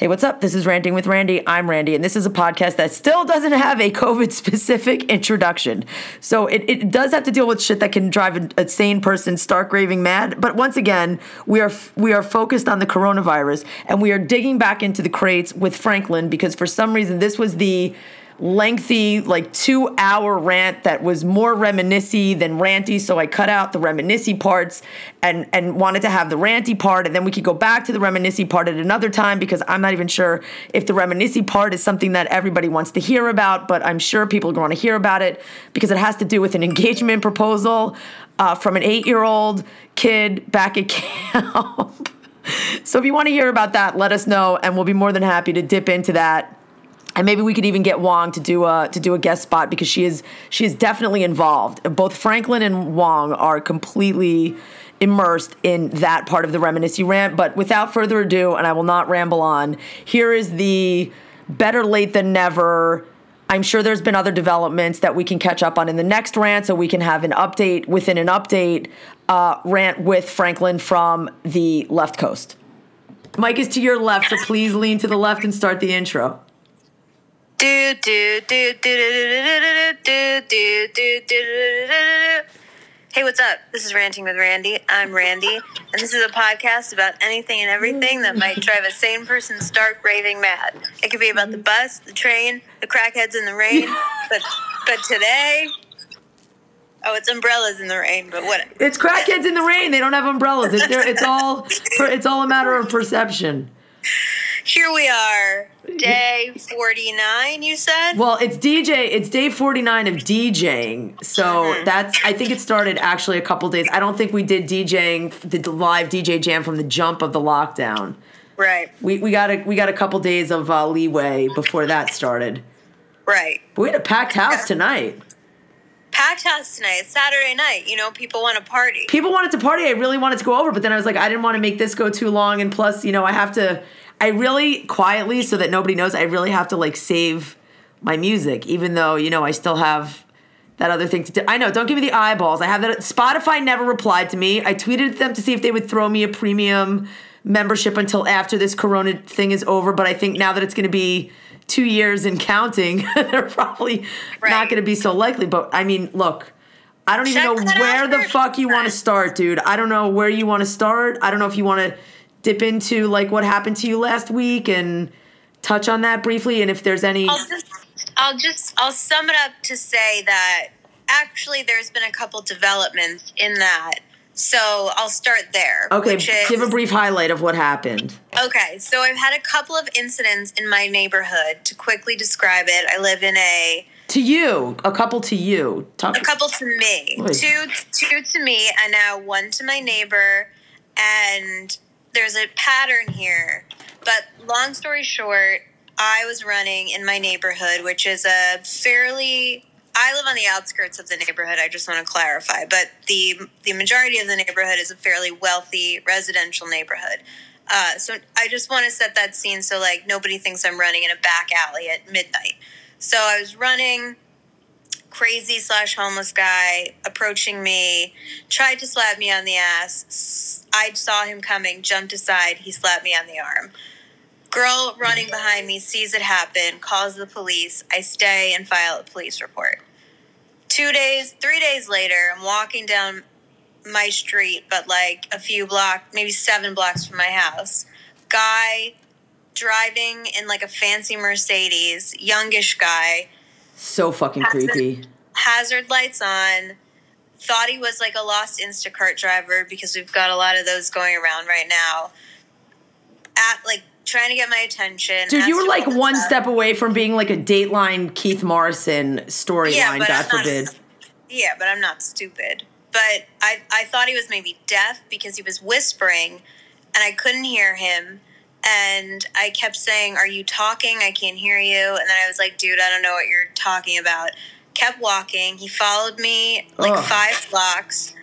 Hey, what's up? This is Ranting with Randy. I'm Randy, and this is a podcast that still doesn't have a COVID specific introduction. So it, it does have to deal with shit that can drive a, a sane person stark raving mad. But once again, we are we are focused on the coronavirus and we are digging back into the crates with Franklin because for some reason this was the lengthy, like two hour rant that was more reminiscy than ranty. So I cut out the reminiscy parts and, and wanted to have the ranty part. And then we could go back to the reminiscy part at another time because I'm not even sure if the reminiscy part is something that everybody wants to hear about, but I'm sure people are going to hear about it because it has to do with an engagement proposal uh, from an eight year old kid back at camp. so if you want to hear about that, let us know and we'll be more than happy to dip into that and maybe we could even get Wong to do a to do a guest spot because she is she is definitely involved. Both Franklin and Wong are completely immersed in that part of the reminiscy rant. But without further ado, and I will not ramble on, here is the better late than never. I'm sure there's been other developments that we can catch up on in the next rant, so we can have an update within an update uh, rant with Franklin from the left coast. Mike is to your left, so please lean to the left and start the intro. Do do do do do do do do do Hey, what's up? This is Ranting with Randy. I'm Randy, and this is a podcast about anything and everything that might drive a sane person stark raving mad. It could be about the bus, the train, the crackheads in the rain, but but today, oh, it's umbrellas in the rain. But what? It's crackheads in the rain. They don't have umbrellas. It's it's all it's all a matter of perception here we are, day 49, you said? Well, it's DJ, it's day 49 of DJing. So mm-hmm. that's, I think it started actually a couple days. I don't think we did DJing, the live DJ jam from the jump of the lockdown. Right. We, we got a we got a couple days of uh, leeway before that started. Right. But we had a packed house tonight. Packed house tonight. It's Saturday night. You know, people want to party. People wanted to party. I really wanted to go over, but then I was like, I didn't want to make this go too long. And plus, you know, I have to I really quietly, so that nobody knows, I really have to like save my music, even though you know I still have that other thing to do. I know. Don't give me the eyeballs. I have that. Spotify never replied to me. I tweeted them to see if they would throw me a premium membership until after this Corona thing is over. But I think now that it's going to be two years and counting, they're probably right. not going to be so likely. But I mean, look. I don't even know where the fuck you want to start, dude. I don't know where you want to start. I don't know if you want to dip into like what happened to you last week and touch on that briefly and if there's any I'll just I'll just I'll sum it up to say that actually there's been a couple developments in that. So I'll start there. Okay, is, give a brief highlight of what happened. Okay, so I've had a couple of incidents in my neighborhood. To quickly describe it, I live in a to you, a couple to you. Talk. A couple to me, Oy. two two to me, and now one to my neighbor, and there's a pattern here. But long story short, I was running in my neighborhood, which is a fairly I live on the outskirts of the neighborhood. I just want to clarify, but the the majority of the neighborhood is a fairly wealthy residential neighborhood. Uh, so I just want to set that scene so like nobody thinks I'm running in a back alley at midnight. So I was running crazy slash homeless guy approaching me, tried to slap me on the ass. I saw him coming, jumped aside. He slapped me on the arm. Girl running behind me sees it happen, calls the police. I stay and file a police report. Two days, three days later, I'm walking down my street, but like a few blocks, maybe seven blocks from my house. Guy driving in like a fancy Mercedes, youngish guy so fucking hazard, creepy. Hazard lights on. Thought he was like a lost Instacart driver because we've got a lot of those going around right now. At like trying to get my attention. Dude, you were like one stuff. step away from being like a Dateline Keith Morrison storyline. Yeah, God forbid. yeah, but I'm not stupid. But I I thought he was maybe deaf because he was whispering, and I couldn't hear him and I kept saying, Are you talking? I can't hear you. And then I was like, Dude, I don't know what you're talking about. Kept walking. He followed me like five blocks.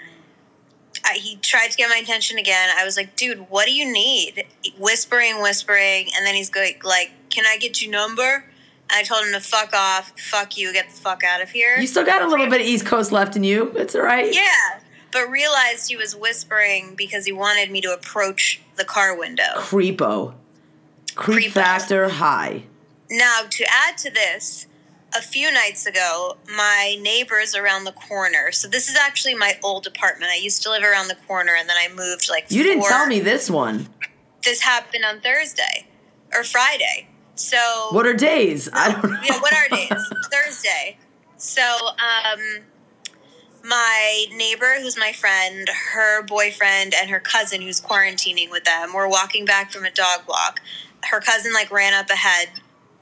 I, he tried to get my attention again. I was like, Dude, what do you need? Whispering, whispering. And then he's going, like, Can I get your number? And I told him to fuck off, fuck you, get the fuck out of here. You still got a little bit of East Coast left in you. It's all right. Yeah but realized he was whispering because he wanted me to approach the car window. Creepo. Creep, creep factor high. Now, to add to this, a few nights ago, my neighbors around the corner. So this is actually my old apartment. I used to live around the corner, and then I moved like. You didn't tell me this one. This happened on Thursday or Friday. So. What are days? I don't know. Yeah, what are days? Thursday. So, um, my neighbor, who's my friend, her boyfriend, and her cousin, who's quarantining with them, were walking back from a dog walk. Her cousin like ran up ahead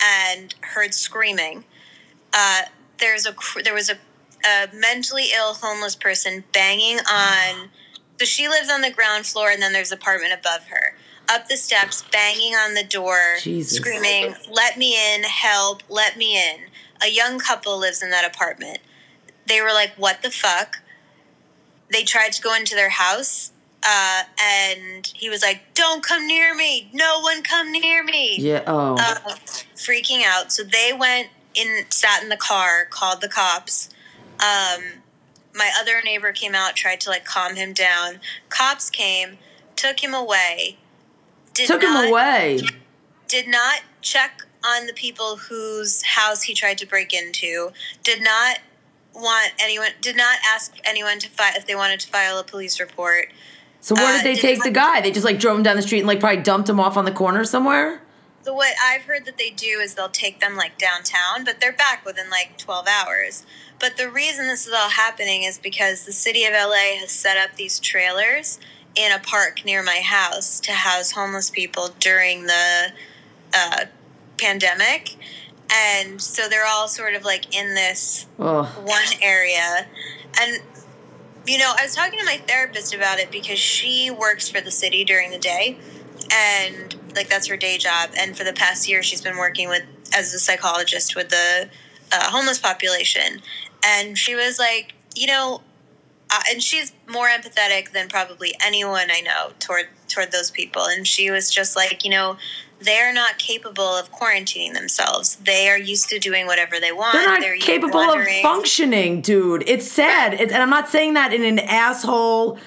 and heard screaming uh, there's a there was a, a mentally ill homeless person banging on. So she lives on the ground floor, and then there's apartment above her. Up the steps, banging on the door, Jesus. screaming, "Let me in! Help! Let me in!" A young couple lives in that apartment. They were like, "What the fuck?" They tried to go into their house, uh, and he was like, "Don't come near me! No one come near me!" Yeah. Oh. Uh, freaking out. So they went in sat in the car, called the cops. Um, my other neighbor came out, tried to like calm him down. Cops came, took him away. took not, him away. Did not check on the people whose house he tried to break into. Did not want anyone. Did not ask anyone to file if they wanted to file a police report. So where did uh, they did take the guy? They just like drove him down the street and like probably dumped him off on the corner somewhere. So what I've heard that they do is they'll take them like downtown, but they're back within like 12 hours. But the reason this is all happening is because the city of LA has set up these trailers in a park near my house to house homeless people during the uh, pandemic. And so they're all sort of like in this one area. And, you know, I was talking to my therapist about it because she works for the city during the day. And like that's her day job. And for the past year, she's been working with as a psychologist with the uh, homeless population. And she was like, you know, uh, and she's more empathetic than probably anyone I know toward toward those people. And she was just like, you know, they're not capable of quarantining themselves. They are used to doing whatever they want. They're not they're capable of functioning, dude. It's sad. It's, and I'm not saying that in an asshole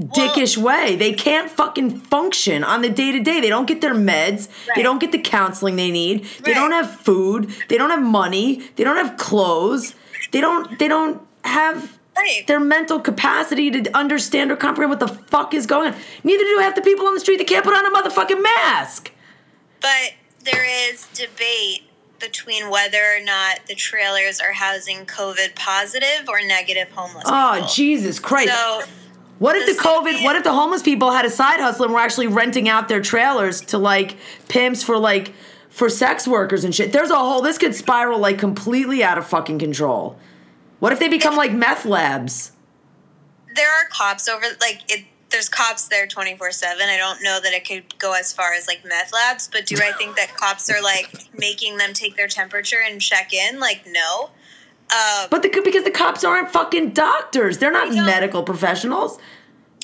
dickish well, way. They can't fucking function on the day to day. They don't get their meds. Right. They don't get the counseling they need. Right. They don't have food. They don't have money. They don't have clothes. They don't they don't have right. their mental capacity to understand or comprehend what the fuck is going on. Neither do half the people on the street that can't put on a motherfucking mask. But there is debate between whether or not the trailers are housing COVID positive or negative homeless. Oh, people. Jesus Christ. So what if the COVID? What if the homeless people had a side hustle and were actually renting out their trailers to like pimps for like for sex workers and shit? There's a whole. This could spiral like completely out of fucking control. What if they become like meth labs? There are cops over like it. There's cops there 24 7. I don't know that it could go as far as like meth labs, but do I think that cops are like making them take their temperature and check in? Like, no. Um, but the, because the cops aren't fucking doctors, they're not they medical professionals,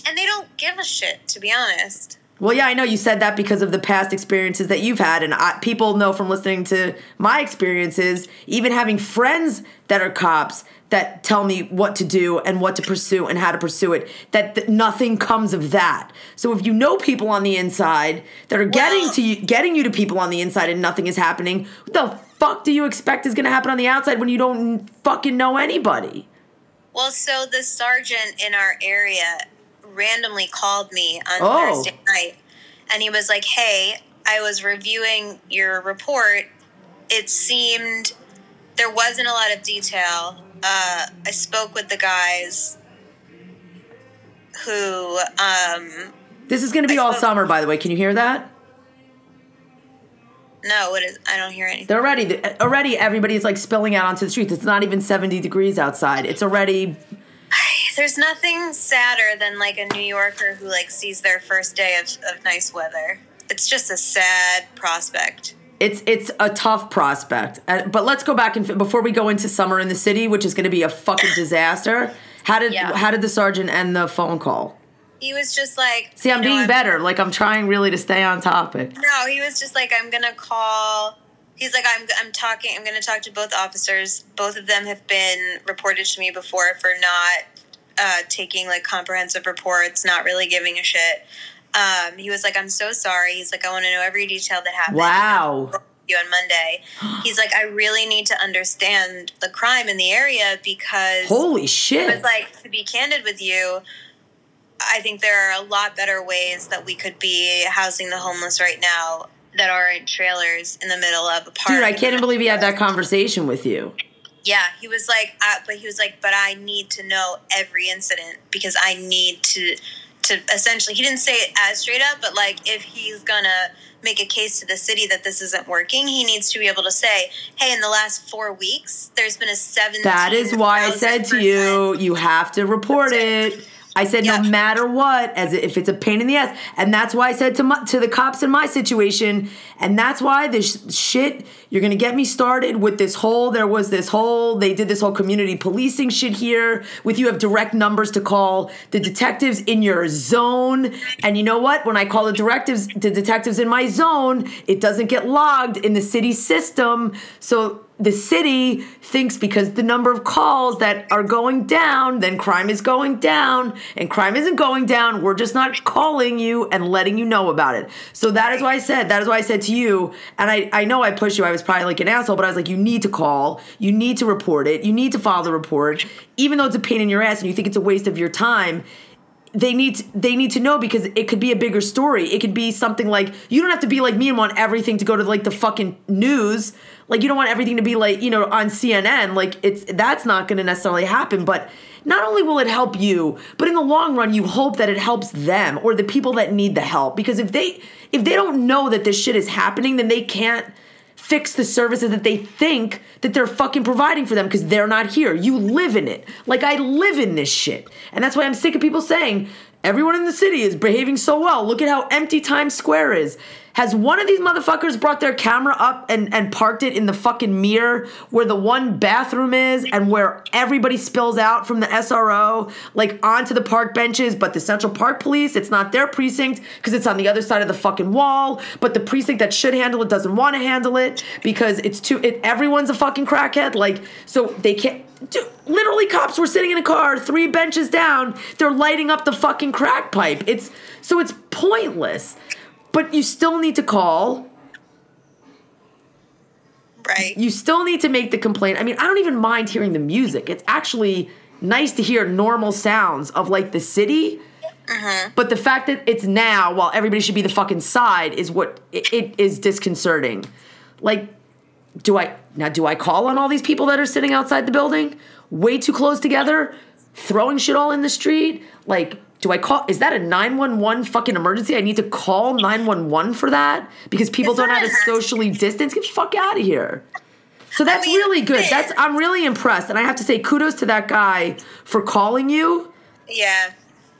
and they don't give a shit, to be honest. Well, yeah, I know you said that because of the past experiences that you've had, and I, people know from listening to my experiences, even having friends that are cops that tell me what to do and what to pursue and how to pursue it. That th- nothing comes of that. So if you know people on the inside that are getting to you, getting you to people on the inside and nothing is happening, what the fuck do you expect is going to happen on the outside when you don't fucking know anybody? Well, so the sergeant in our area randomly called me on oh. Thursday night, and he was like, "Hey, I was reviewing your report. It seemed." There wasn't a lot of detail uh, I spoke with the guys who. Um, this is going to be I all spoke- summer, by the way. Can you hear that? No, what is? I don't hear anything. They're already already everybody's like spilling out onto the streets. It's not even seventy degrees outside. It's already. There's nothing sadder than like a New Yorker who like sees their first day of, of nice weather. It's just a sad prospect it's it's a tough prospect. Uh, but let's go back and before we go into summer in the city, which is going to be a fucking disaster. How did yeah. how did the sergeant end the phone call? He was just like, "See, I'm being I'm, better. Like I'm trying really to stay on topic." No, he was just like, "I'm gonna call." He's like, "I'm I'm talking. I'm gonna talk to both officers. Both of them have been reported to me before for not uh, taking like comprehensive reports, not really giving a shit." Um, he was like, I'm so sorry. He's like, I want to know every detail that happened. Wow. You on Monday. He's like, I really need to understand the crime in the area because holy shit. It was like, to be candid with you, I think there are a lot better ways that we could be housing the homeless right now that aren't trailers in the middle of a park. Dude, I can't believe he had that conversation with you. Yeah, he was like, uh, but he was like, but I need to know every incident because I need to, to essentially. He didn't say it as straight up, but like, if he's gonna make a case to the city that this isn't working, he needs to be able to say, "Hey, in the last four weeks, there's been a seven. That is why I said to you, you have to report it. I said no matter what, as if it's a pain in the ass, and that's why I said to my, to the cops in my situation, and that's why this shit. You're gonna get me started with this whole. There was this whole. They did this whole community policing shit here. With you have direct numbers to call the detectives in your zone, and you know what? When I call the directives, the detectives in my zone, it doesn't get logged in the city system. So the city thinks because the number of calls that are going down, then crime is going down, and crime isn't going down. We're just not calling you and letting you know about it. So that is why I said, that is why I said to you, and I, I know I pushed you, I was probably like an asshole, but I was like, you need to call, you need to report it, you need to file the report, even though it's a pain in your ass and you think it's a waste of your time they need to, they need to know because it could be a bigger story. It could be something like you don't have to be like me and want everything to go to like the fucking news. Like you don't want everything to be like, you know, on CNN. Like it's that's not going to necessarily happen, but not only will it help you, but in the long run you hope that it helps them or the people that need the help because if they if they don't know that this shit is happening, then they can't fix the services that they think that they're fucking providing for them because they're not here. You live in it. Like I live in this shit. And that's why I'm sick of people saying everyone in the city is behaving so well. Look at how empty Times Square is. Has one of these motherfuckers brought their camera up and, and parked it in the fucking mirror where the one bathroom is and where everybody spills out from the SRO, like onto the park benches? But the Central Park Police, it's not their precinct because it's on the other side of the fucking wall. But the precinct that should handle it doesn't want to handle it because it's too, it, everyone's a fucking crackhead. Like, so they can't. Dude, literally, cops were sitting in a car three benches down. They're lighting up the fucking crack pipe. It's so it's pointless. But you still need to call. Right. You still need to make the complaint. I mean, I don't even mind hearing the music. It's actually nice to hear normal sounds of like the city. Uh-huh. But the fact that it's now while everybody should be the fucking side is what it, it is disconcerting. Like, do I now do I call on all these people that are sitting outside the building, way too close together, throwing shit all in the street? Like, do I call? Is that a 911 fucking emergency? I need to call 911 for that because people don't have to socially distance. Get the fuck out of here. So that's I mean, really good. That's I'm really impressed, and I have to say kudos to that guy for calling you. Yeah.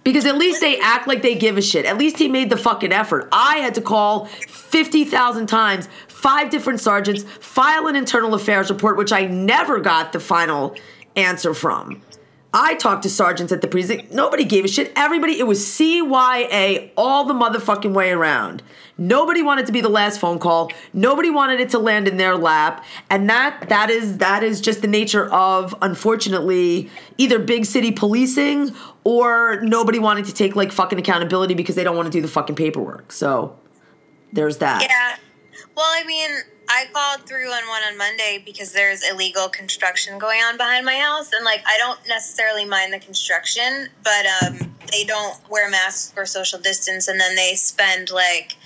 Because at least they act like they give a shit. At least he made the fucking effort. I had to call 50,000 times, five different sergeants, file an internal affairs report, which I never got the final answer from. I talked to sergeants at the precinct. Nobody gave a shit. Everybody, it was CYA all the motherfucking way around. Nobody wanted to be the last phone call. Nobody wanted it to land in their lap. And that that is that is just the nature of unfortunately either big city policing or nobody wanting to take like fucking accountability because they don't want to do the fucking paperwork. So there's that. Yeah. Well, I mean, I called 311 on Monday because there's illegal construction going on behind my house. And, like, I don't necessarily mind the construction, but um, they don't wear masks or social distance. And then they spend, like,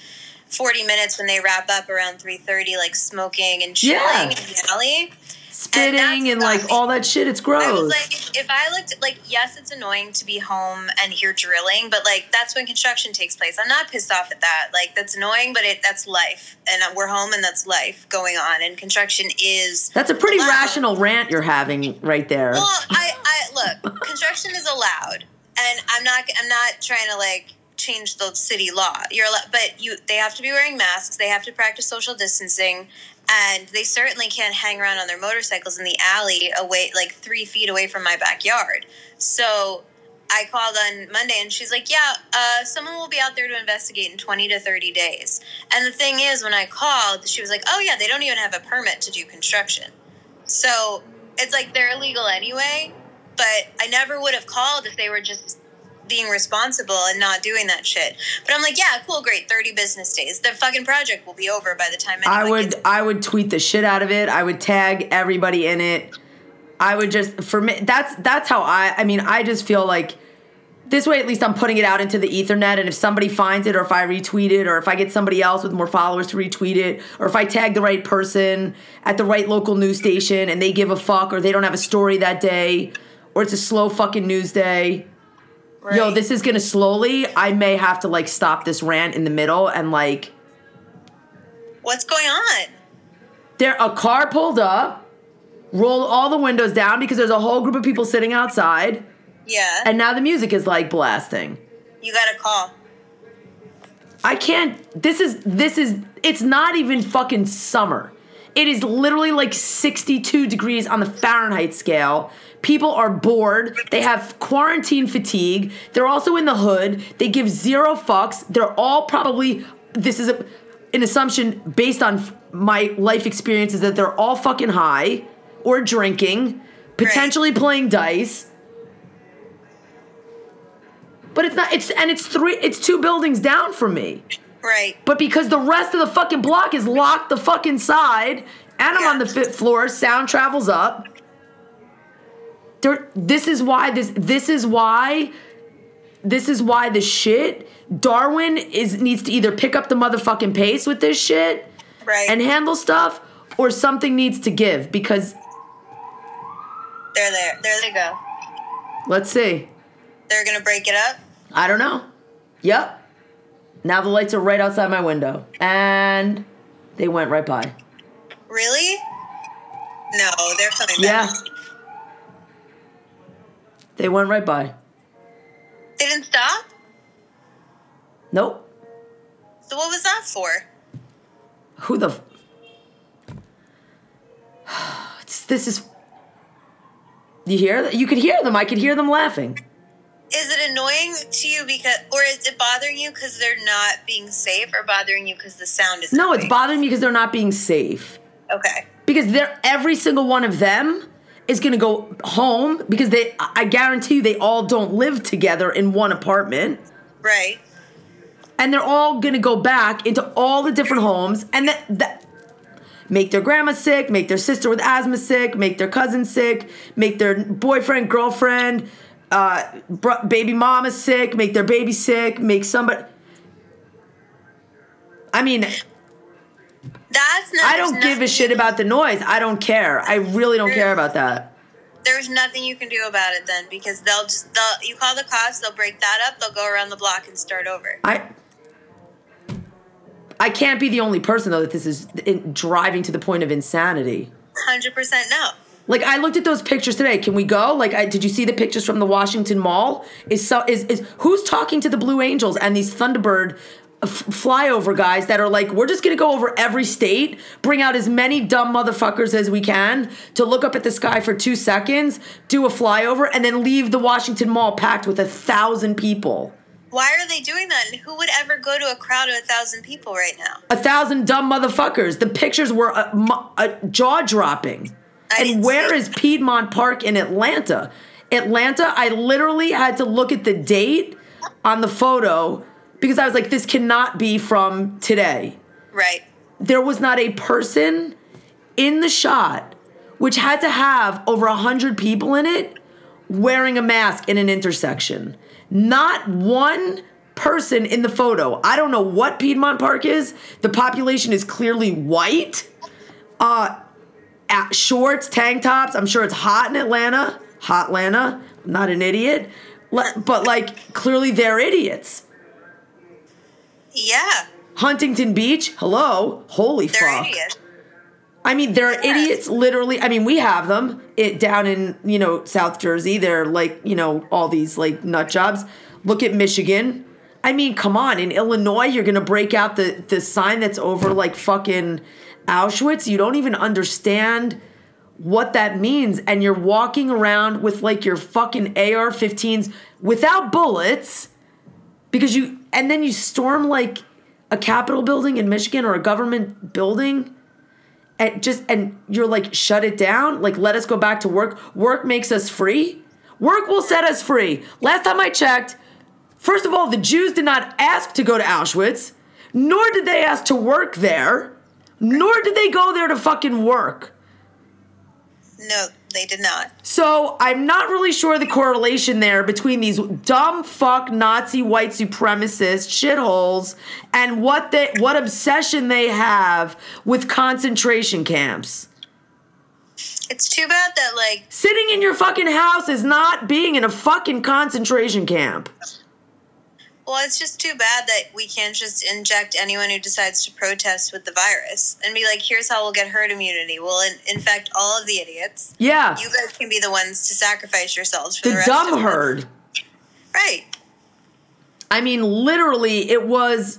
40 minutes when they wrap up around 3.30, like, smoking and chilling yeah. in the alley spitting and, and like all that shit. It's gross. I was like, if I looked like, yes, it's annoying to be home and hear drilling, but like that's when construction takes place. I'm not pissed off at that. Like that's annoying, but it that's life, and we're home, and that's life going on. And construction is that's a pretty allowed. rational rant you're having right there. Well, I, I look, construction is allowed, and I'm not, I'm not trying to like change the city law. You're allowed, but you they have to be wearing masks. They have to practice social distancing and they certainly can't hang around on their motorcycles in the alley away like three feet away from my backyard. So i called on monday and she's like yeah uh, someone will be out there to investigate in 20 to 30 days. And the thing is when i called she was like oh yeah they don't even have a permit to do construction. So it's like they're illegal anyway but i never would have called if they were just being responsible and not doing that shit. But I'm like, yeah, cool, great, 30 business days. The fucking project will be over by the time I would I would tweet the shit out of it. I would tag everybody in it. I would just for me that's that's how I I mean, I just feel like this way at least I'm putting it out into the ethernet and if somebody finds it or if I retweet it or if I get somebody else with more followers to retweet it or if I tag the right person at the right local news station and they give a fuck or they don't have a story that day or it's a slow fucking news day right. yo this is gonna slowly I may have to like stop this rant in the middle and like what's going on there a car pulled up rolled all the windows down because there's a whole group of people sitting outside yeah. And now the music is like blasting. You got to call. I can't. This is this is. It's not even fucking summer. It is literally like 62 degrees on the Fahrenheit scale. People are bored. They have quarantine fatigue. They're also in the hood. They give zero fucks. They're all probably. This is a, an assumption based on my life experiences that they're all fucking high or drinking, potentially right. playing dice but it's not. It's and it's three. It's two buildings down from me. Right. But because the rest of the fucking block is locked the fucking side, and I'm yeah. on the fifth floor, sound travels up. This is why this. This is why. This is why the shit. Darwin is needs to either pick up the motherfucking pace with this shit, right, and handle stuff, or something needs to give because. They're there. There they go. Let's see. They're gonna break it up. I don't know. Yep. Now the lights are right outside my window. And they went right by. Really? No, they're coming back. yeah. They went right by. They didn't stop? Nope. So what was that for? Who the. F- this is. You hear? You could hear them. I could hear them laughing is it annoying to you because or is it bothering you because they're not being safe or bothering you because the sound is no it's bothering me because they're not being safe okay because they're every single one of them is going to go home because they i guarantee you they all don't live together in one apartment right and they're all going to go back into all the different homes and that, that make their grandma sick make their sister with asthma sick make their cousin sick make their boyfriend girlfriend uh, baby mama sick, make their baby sick, make somebody. I mean, that's not, I don't give a shit about the noise. I don't care. I really don't care about that. There's nothing you can do about it then because they'll just they'll you call the cops, they'll break that up, they'll go around the block and start over. I I can't be the only person though that this is in, driving to the point of insanity. Hundred percent no. Like I looked at those pictures today. Can we go? Like, I, did you see the pictures from the Washington Mall? Is so is is who's talking to the Blue Angels and these Thunderbird f- flyover guys that are like, we're just gonna go over every state, bring out as many dumb motherfuckers as we can to look up at the sky for two seconds, do a flyover, and then leave the Washington Mall packed with a thousand people. Why are they doing that? And who would ever go to a crowd of a thousand people right now? A thousand dumb motherfuckers. The pictures were uh, uh, jaw dropping and where is Piedmont Park in Atlanta? Atlanta, I literally had to look at the date on the photo because I was like, this cannot be from today. Right. There was not a person in the shot, which had to have over 100 people in it, wearing a mask in an intersection. Not one person in the photo. I don't know what Piedmont Park is. The population is clearly white. Uh, shorts, tank tops. I'm sure it's hot in Atlanta. Hot Atlanta. I'm not an idiot. But like clearly they're idiots. Yeah. Huntington Beach, hello. Holy they're fuck. Idiots. I mean, there are idiots literally. I mean, we have them it down in, you know, South Jersey. They're like, you know, all these like nut jobs. Look at Michigan. I mean, come on. In Illinois, you're going to break out the the sign that's over like fucking Auschwitz, you don't even understand what that means. And you're walking around with like your fucking AR 15s without bullets because you, and then you storm like a Capitol building in Michigan or a government building and just, and you're like, shut it down. Like, let us go back to work. Work makes us free. Work will set us free. Last time I checked, First of all, the Jews did not ask to go to Auschwitz, nor did they ask to work there, nor did they go there to fucking work. No, they did not. So I'm not really sure the correlation there between these dumb fuck Nazi white supremacist shitholes and what they what obsession they have with concentration camps. It's too bad that like Sitting in your fucking house is not being in a fucking concentration camp. Well, it's just too bad that we can't just inject anyone who decides to protest with the virus and be like, here's how we'll get herd immunity. We'll in- infect all of the idiots. Yeah. You guys can be the ones to sacrifice yourselves for the, the rest dumb of us. herd. Right. I mean, literally, it was.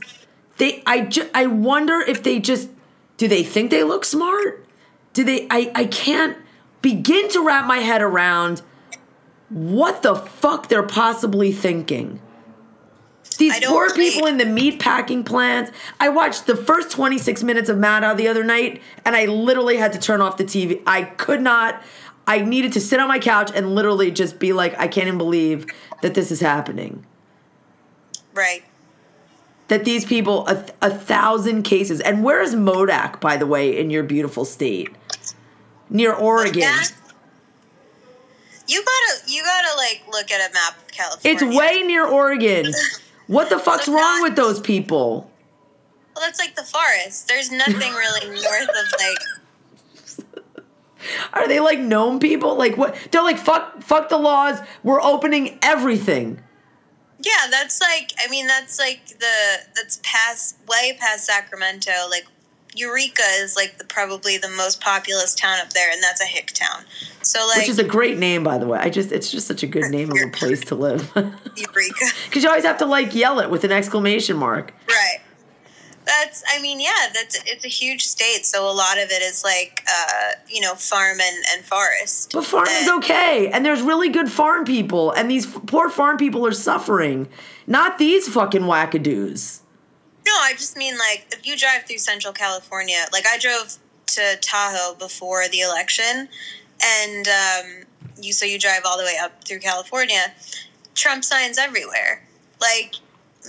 They. I. Ju- I wonder if they just. Do they think they look smart? Do they? I. I can't begin to wrap my head around what the fuck they're possibly thinking. These poor relate. people in the meat packing plants. I watched the first 26 minutes of Mad Out the other night, and I literally had to turn off the TV. I could not. I needed to sit on my couch and literally just be like, I can't even believe that this is happening Right. that these people a, a thousand cases and where is Modoc by the way in your beautiful state near oregon That- you gotta, you gotta like look at a map of California. it's way near oregon what the fuck's wrong not- with those people Well, that's like the forest. There's nothing really north of like. are they like gnome people like what they're like fuck fuck the laws we're opening everything Yeah, that's like. I mean, that's like the that's past way past Sacramento. Like Eureka is like the probably the most populous town up there, and that's a hick town. So like which is a great name by the way i just it's just such a good name of a place to live Eureka, because you always have to like yell it with an exclamation mark right? That's. I mean, yeah, that's it's a huge state, so a lot of it is like uh, you know farm and, and forest. But farm is okay, and there's really good farm people, and these f- poor farm people are suffering. Not these fucking wackadoos. No, I just mean like if you drive through Central California, like I drove to Tahoe before the election, and um, you so you drive all the way up through California, Trump signs everywhere. Like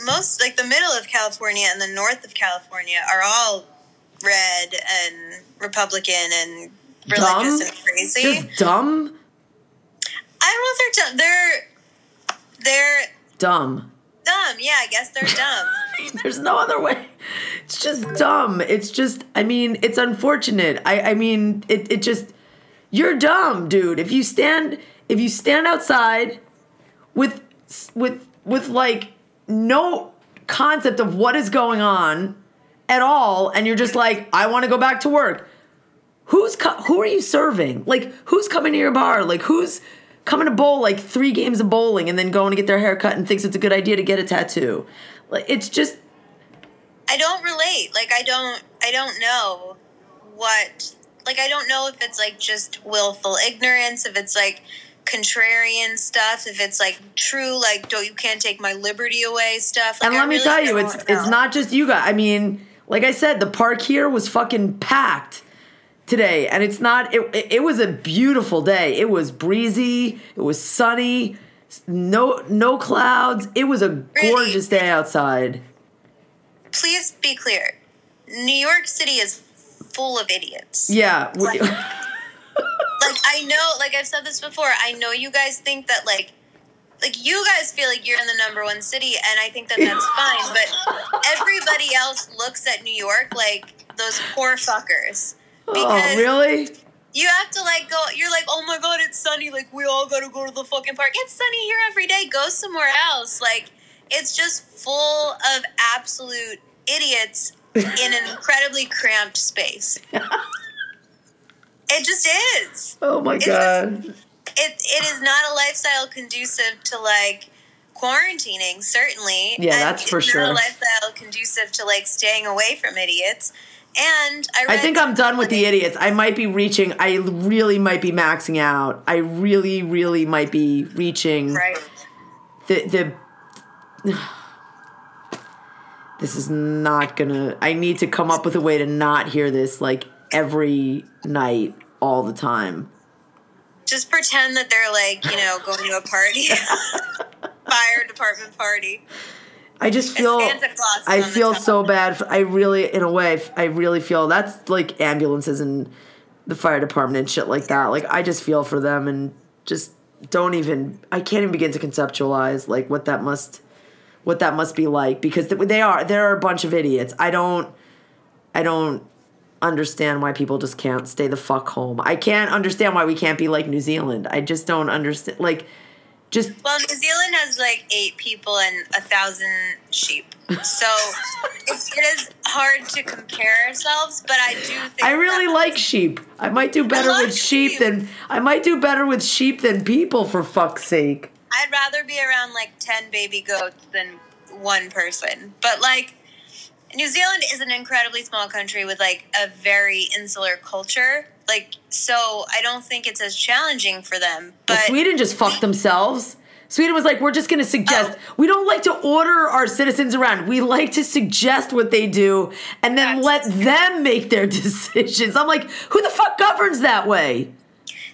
most, like the middle of California and the north of California are all red and Republican and religious Dumb? and crazy. Just dumb, I don't know if they're dumb. They're they're dumb. Dumb. Yeah, I guess they're dumb. There's no other way. It's just dumb. It's just, I mean, it's unfortunate. I, I mean, it, it just, you're dumb, dude. If you stand, if you stand outside with, with, with like no concept of what is going on at all, and you're just like, I want to go back to work. Who's co- who are you serving? Like, who's coming to your bar? Like, who's coming to bowl like three games of bowling and then going to get their hair cut and thinks it's a good idea to get a tattoo? Like, it's just I don't relate. Like I don't I don't know what like I don't know if it's like just willful ignorance, if it's like contrarian stuff, if it's like true like don't you can't take my liberty away stuff. Like, and I let me really tell you, it's know. it's not just you guys. I mean, like I said, the park here was fucking packed today, and it's not. It it, was a beautiful day. It was breezy. It was sunny. No no clouds. It was a gorgeous day outside. Please be clear. New York City is full of idiots. Yeah. Like- Like I know, like I've said this before, I know you guys think that like like you guys feel like you're in the number one city and I think that that's fine, but everybody else looks at New York like those poor fuckers. Oh really? You have to like go. You're like, oh my god, it's sunny. Like we all gotta go to the fucking park. It's sunny here every day. Go somewhere else. Like it's just full of absolute idiots in an incredibly cramped space. It just is. Oh my It's god. It it is not a lifestyle conducive to like quarantining. Certainly, Yeah, And that's for sure. A lifestyle conducive to like staying away from idiots. And I, I think I'm done with the idiots. I might be reaching. I really might be maxing out. I really, really might be reaching. Right. the the this is not gonna i need to come up with a way to not hear this like every night all the time just pretend that they're like you know going to a party fire department party. I just feel I feel so bad. I really, in a way, I really feel that's like ambulances and the fire department and shit like that. Like I just feel for them and just don't even. I can't even begin to conceptualize like what that must, what that must be like because they are there are a bunch of idiots. I don't, I don't understand why people just can't stay the fuck home. I can't understand why we can't be like New Zealand. I just don't understand like just well, New Zealand has like eight people and a thousand sheep, so it's, it is hard to compare ourselves. But I do. think I really like sheep. I might do better with sheep, sheep than I might do better with sheep than people. For fuck's sake. I'd rather be around like ten baby goats than one person. But like, New Zealand is an incredibly small country with like a very insular culture like, so I don't think it's as challenging for them. But well, Sweden just fucked themselves. Sweden was like, we're just going to suggest. Oh. We don't like to order our citizens around. We like to suggest what they do and then That's let them make their decisions. I'm like, who the fuck governs that way?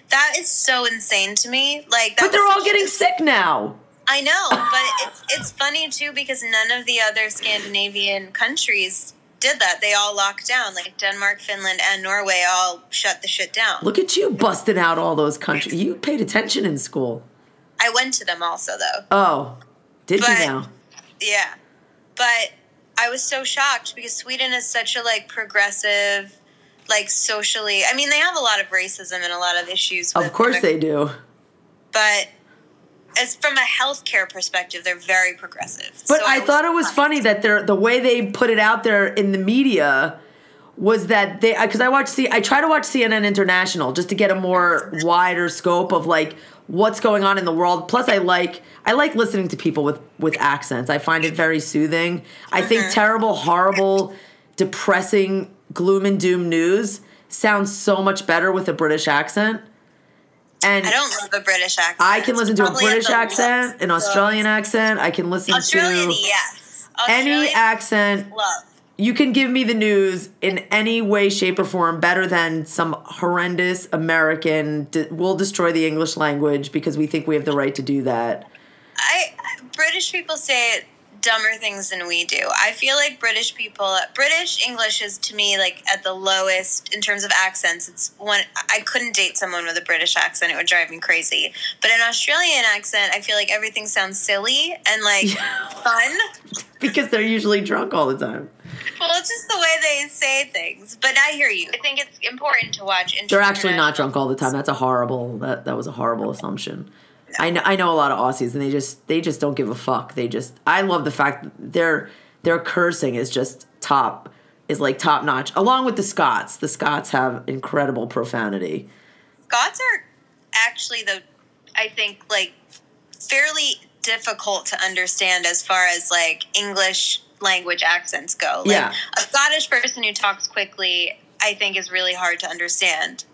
That is so insane to me. Like, but they're all getting sick now. I know, but it's it's funny too because none of the other Scandinavian countries did that. They all locked down. Like Denmark, Finland, and Norway all shut the shit down. Look at you busting out all those countries. You paid attention in school. I went to them also, though. Oh, did but, you now? Yeah, but I was so shocked because Sweden is such a like progressive, like socially. I mean, they have a lot of racism and a lot of issues. of course, they do. But as from a healthcare perspective, they're very progressive. But so I, I thought it was funny that they're the way they put it out there in the media was that they because I watch C I try to watch CNN International just to get a more wider scope of like what's going on in the world. Plus, I like I like listening to people with with accents. I find it very soothing. I think mm-hmm. terrible, horrible, depressing, gloom and doom news sounds so much better with a British accent. And I don't love a British accent. I can listen to a British accent, an Australian accent. I can listen Australian, to yes. Australian, any accent. Love. You can give me the news in any way, shape, or form better than some horrendous American. we'll destroy the English language because we think we have the right to do that. I British people say it dumber things than we do. I feel like British people, British English is to me like at the lowest in terms of accents. It's one I couldn't date someone with a British accent; it would drive me crazy. But an Australian accent, I feel like everything sounds silly and like fun because they're usually drunk all the time. Well, it's just the way they say things. But I hear you. I think it's important to watch. They're actually not drunk all the time. That's a horrible. That that was a horrible assumption. I know I know a lot of Aussies and they just they just don't give a fuck. They just I love the fact their their cursing is just top is like top notch. Along with the Scots. The Scots have incredible profanity. Scots are actually the I think like fairly difficult to understand as far as like English language accents go. Like yeah. a Scottish person who talks quickly I think is really hard to understand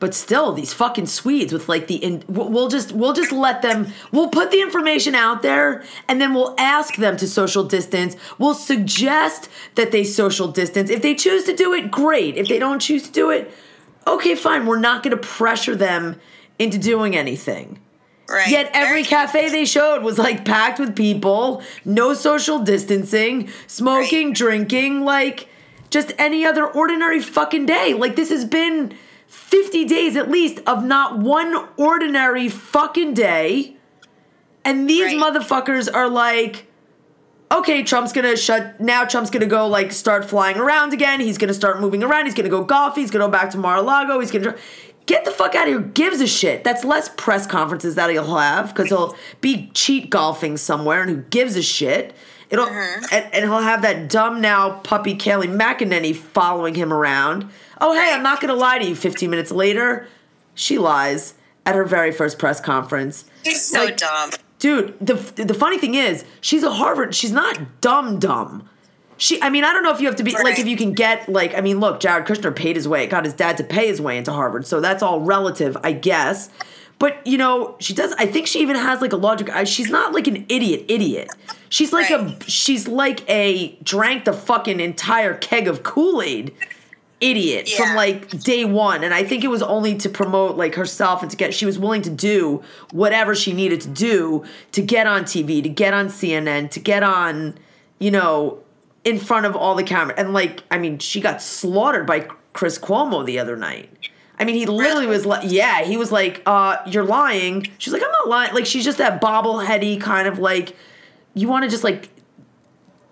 but still these fucking swedes with like the in, we'll just we'll just let them we'll put the information out there and then we'll ask them to social distance we'll suggest that they social distance if they choose to do it great if they don't choose to do it okay fine we're not going to pressure them into doing anything Right. Yet every cafe they showed was like packed with people, no social distancing, smoking, right. drinking, like just any other ordinary fucking day. Like this has been 50 days at least of not one ordinary fucking day. And these right. motherfuckers are like, okay, Trump's gonna shut, now Trump's gonna go like start flying around again. He's gonna start moving around. He's gonna go golf. He's gonna go back to Mar-a-Lago. He's gonna get the fuck out of here. Gives a shit. That's less press conferences that he'll have because he'll be cheat golfing somewhere and who gives a shit. It'll mm-hmm. and, and, he'll have that dumb now puppy Kayleigh McEnany following him around. Oh, hey, I'm not going to lie to you. 15 minutes later, she lies at her very first press conference. She's so like, dumb. Dude, the, the funny thing is, she's a Harvard. She's not dumb, dumb. She, I mean, I don't know if you have to be right. like if you can get like. I mean, look, Jared Kushner paid his way, got his dad to pay his way into Harvard, so that's all relative, I guess. But you know, she does. I think she even has like a logic. She's not like an idiot, idiot. She's like right. a. She's like a drank the fucking entire keg of Kool Aid idiot yeah. from like day one and i think it was only to promote like herself and to get she was willing to do whatever she needed to do to get on tv to get on cnn to get on you know in front of all the camera and like i mean she got slaughtered by chris cuomo the other night I mean, he literally was like, yeah, he was like, uh, you're lying. She's like, I'm not lying. Like, she's just that bobbleheady kind of like, you want to just like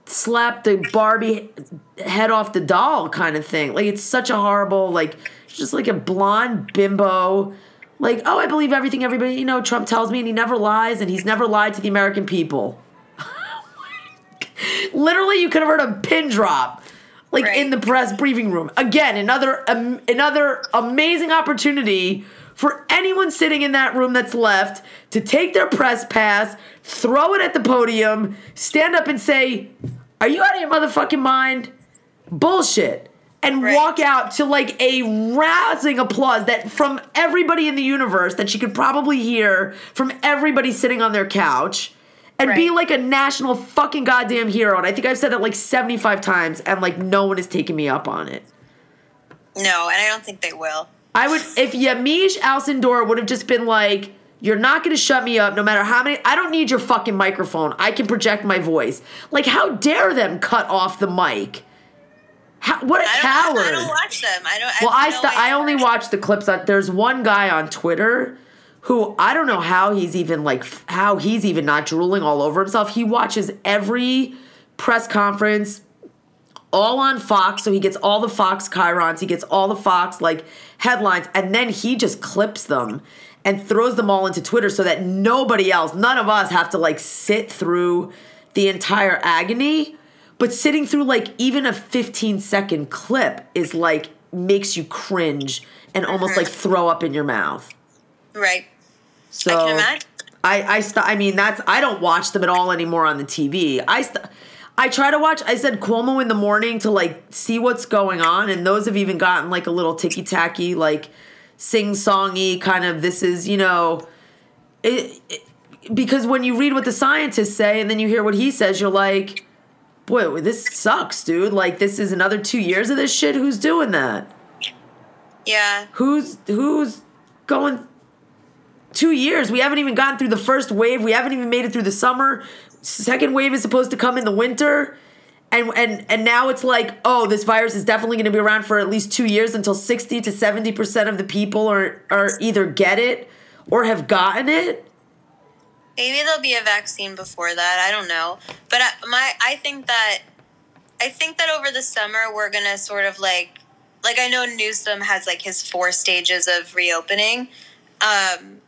slap the Barbie head off the doll kind of thing. Like it's such a horrible like just like a blonde bimbo. Like, oh, I believe everything everybody, you know, Trump tells me and he never lies and he's never lied to the American people. Literally, you could have heard a pin drop like right. in the press briefing room. Again, another um, another amazing opportunity for anyone sitting in that room that's left to take their press pass, throw it at the podium, stand up and say, are you out of your motherfucking mind? Bullshit. And right. walk out to like a rousing applause that from everybody in the universe that she could probably hear from everybody sitting on their couch and right. be like a national fucking goddamn hero. And I think I've said that like 75 times and like no one is taking me up on it. No, and I don't think they will. I would, if Yamiche Alcindor would have just been like, you're not going to shut me up no matter how many. I don't need your fucking microphone. I can project my voice. Like, how dare them cut off the mic? How, what a I coward! I don't watch them. I don't. well, I st- I only watch the clips. On, there's one guy on Twitter who I don't know how he's even like how he's even not drooling all over himself. He watches every press conference, all on Fox, so he gets all the Fox chyrons. He gets all the Fox like headlines, and then he just clips them and throws them all into Twitter so that nobody else, none of us have to like sit through the entire agony. But sitting through like even a 15 second clip is like makes you cringe and almost like throw up in your mouth. Right. So I. I I st- I mean that's I don't watch them at all anymore on the TV. I st- I try to watch. I said Cuomo in the morning to like see what's going on, and those have even gotten like a little ticky tacky like sing songy kind of this is you know it, it, because when you read what the scientists say and then you hear what he says you're like boy this sucks dude. Like this is another two years of this shit. Who's doing that? Yeah. Who's who's going two years? We haven't even gotten through the first wave. We haven't even made it through the summer. Second wave is supposed to come in the winter and and and now it's like oh this virus is definitely going to be around for at least 2 years until 60 to 70% of the people are are either get it or have gotten it. Maybe there'll be a vaccine before that i don't know. But I, my i think that i think that over the summer we're going to sort of like like i know newsom has like his four stages of reopening um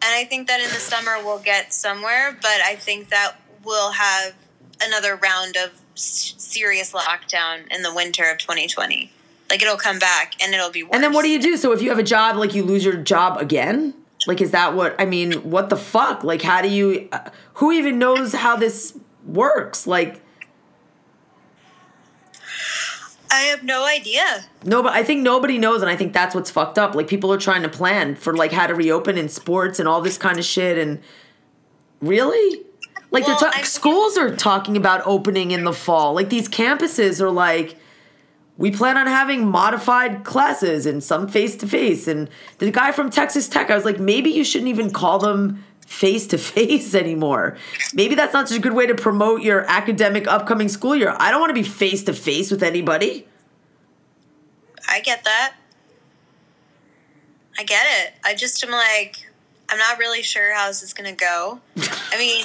and i think that in the summer we'll get somewhere but i think that we'll have another round of serious lockdown in the winter of 2020. Like it'll come back and it'll be worse. And then what do you do? So if you have a job, like you lose your job again? Like is that what I mean? What the fuck? Like how do you? Uh, who even knows how this works? Like. I have no idea. No, but I think nobody knows, and I think that's what's fucked up. Like people are trying to plan for like how to reopen in sports and all this kind of shit, and really, like well, ta- schools are talking about opening in the fall. Like these campuses are like we plan on having modified classes and some face to face. And the guy from Texas Tech, I was like, maybe you shouldn't even call them face to face anymore. Maybe that's not such a good way to promote your academic upcoming school year. I don't want to be face to face with anybody. I get that. I get it. I just am like, I'm not really sure how this is going to go. I mean,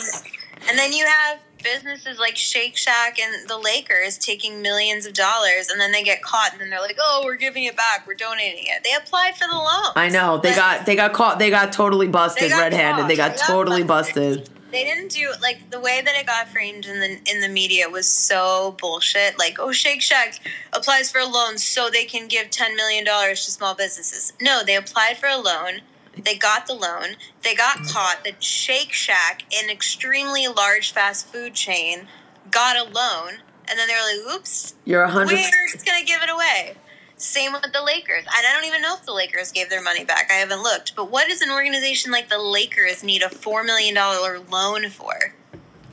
and then you have businesses like Shake Shack and the Lakers taking millions of dollars and then they get caught and then they're like, "Oh, we're giving it back. We're donating it." They applied for the loan. I know. They got they got caught. They got totally busted red-handed. They got, they got totally busted. busted. They didn't do like the way that it got framed in the in the media was so bullshit. Like, "Oh, Shake Shack applies for a loan so they can give 10 million dollars to small businesses." No, they applied for a loan they got the loan. They got caught. The Shake Shack, an extremely large fast food chain, got a loan. And then they were like, oops. You're a hundred. We're just going to give it away. Same with the Lakers. And I don't even know if the Lakers gave their money back. I haven't looked. But what does an organization like the Lakers need a $4 million loan for?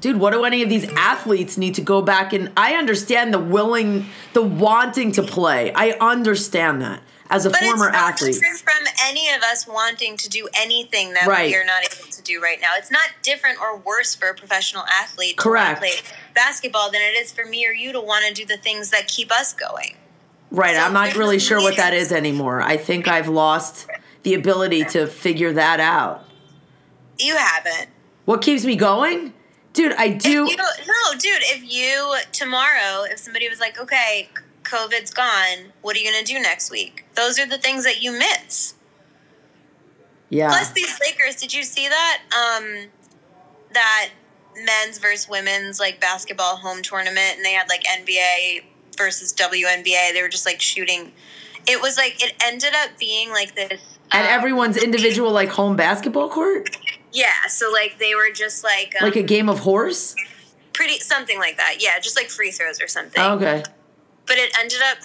dude, what do any of these athletes need to go back and I understand the willing, the wanting to play. I understand that as a but former it's not athlete. different from any of us wanting to do anything that Right. we are not able to do right now. It's not different or worse for a professional athlete Correct. to play basketball than it is for me or you to want to do the things that keep us going. Right, So I'm not really sure what that is anymore. I think I've lost the ability to figure that out. You haven't. What keeps me going? Dude, I do. You, no, dude. If you tomorrow, if somebody was like, "Okay, COVID's gone. What are you gonna do next week?" Those are the things that you miss. yeah. Plus, these Lakers. Did you see that? Um, that men's versus women's like basketball home tournament, and they had like NBA versus WNBA. They were just like shooting. It was like it ended up being like this. At um, everyone's individual, like, home basketball court? Yeah, so like they were just like um, Like a game of horse? pretty something like that. Yeah, just like free throws or something. Okay. But it ended up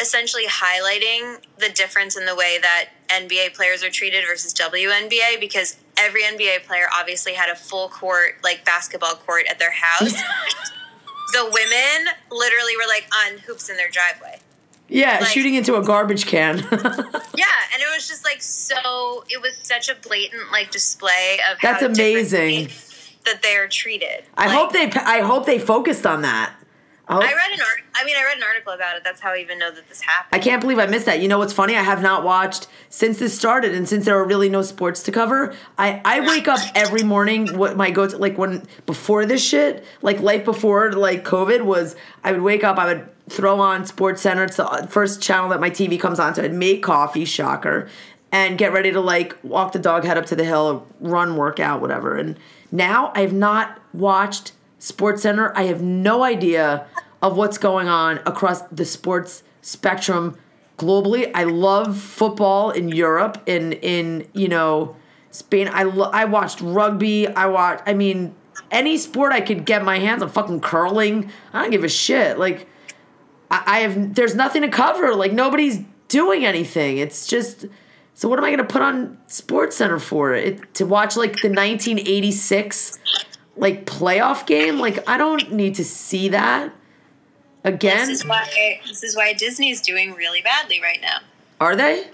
essentially highlighting the difference in the way that NBA players are treated versus WNBA because every NBA player obviously had a full court, like basketball court at their house. the women literally were like on hoops in their driveway. Yeah, Like- shooting into a garbage can. Yeah, and it was just like so, it was such a blatant like display of That's how amazing. that they are treated. I Like, hope they I hope they focused on that. I, hope- I read an art. I mean, I read an article about it. That's how I even know that this happened. I can't believe I missed that. You know what's funny? I have not watched since this started and since there are really no sports to cover. I, I wake up every morning what my go to like when before this shit, like life before like COVID was I would wake up, I would throw on Sports Center, it's the uh, first channel that my TV comes on, so I'd make coffee, shocker, and get ready to like walk the dog, head up to the hill, run, workout, whatever. And now I've not watched Sports Center. I have no idea of what's going on across the sports spectrum globally. I love football in Europe in in you know Spain. I lo- I watched rugby. I watched. I mean, any sport I could get my hands on. Fucking curling. I don't give a shit. Like I, I have. There's nothing to cover. Like nobody's doing anything. It's just. So what am I gonna put on Sports Center for? It to watch like the 1986 like playoff game? Like I don't need to see that again. This is why this is why Disney's doing really badly right now. Are they?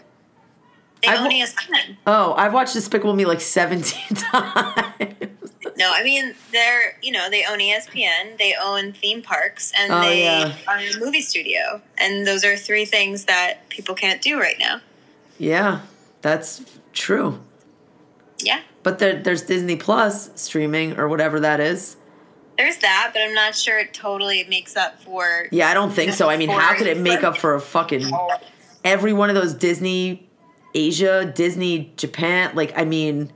They I've own ESPN. Oh, I've watched Despicable Me like 17 times. No, I mean they're you know they own ESPN, they own theme parks, and Oh, they yeah. own a movie studio, and those are three things that people can't do right now. yeah, that's true. Yeah, But there, there's Disney Plus streaming or whatever that is. there's that, but I'm not sure it totally makes up for. Yeah, I don't think so. I mean, how could it make up for a fucking oh. every one of those Disney Asia, Disney Japan? Like, I mean,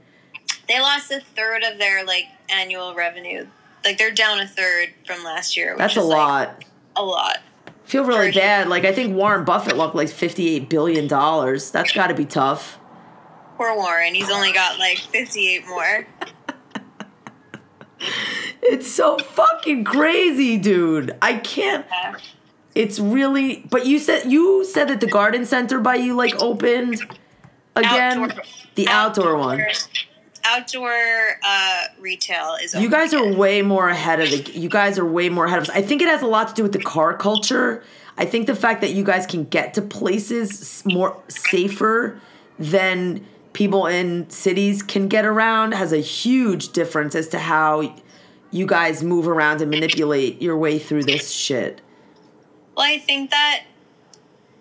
They lost a third of their like annual revenue. Like they're down a third from last year. Which that's a is, like, lot. a lot. feel really bad. Like, I think Warren Buffett lost like $58 billion. That's got to be tough. Poor Warren. He's only got like 58 more. It's so fucking crazy, dude. I can't. Yeah. It's really. But you said you said that the garden center by you like opened again. Outdoor- the outdoor, one. Outdoor uh, retail is. You guys are way more ahead of the. You guys are way more ahead of us. I think it has a lot to do with the car culture. I think the fact that you guys can get to places more safer than people in cities can get around has a huge difference as to how you guys move around and manipulate your way through this shit. Well, I think that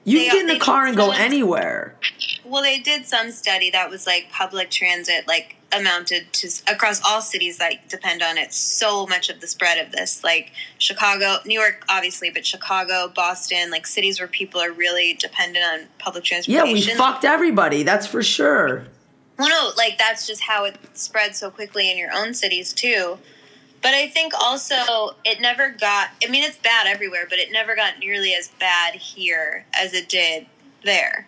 You They- get in the car and go anywhere. well, they did some study that was like public transit, like amounted to across all cities that depend on it. So much of the spread of this, like Chicago, New York, obviously, but Chicago, Boston, like cities where people are really dependent on public transportation. Yeah, we fucked everybody. That's for sure. Well, no, like that's just how it spread so quickly in your own cities too. But I think also it never got. I mean, it's bad everywhere, but it never got nearly as bad here as it did there.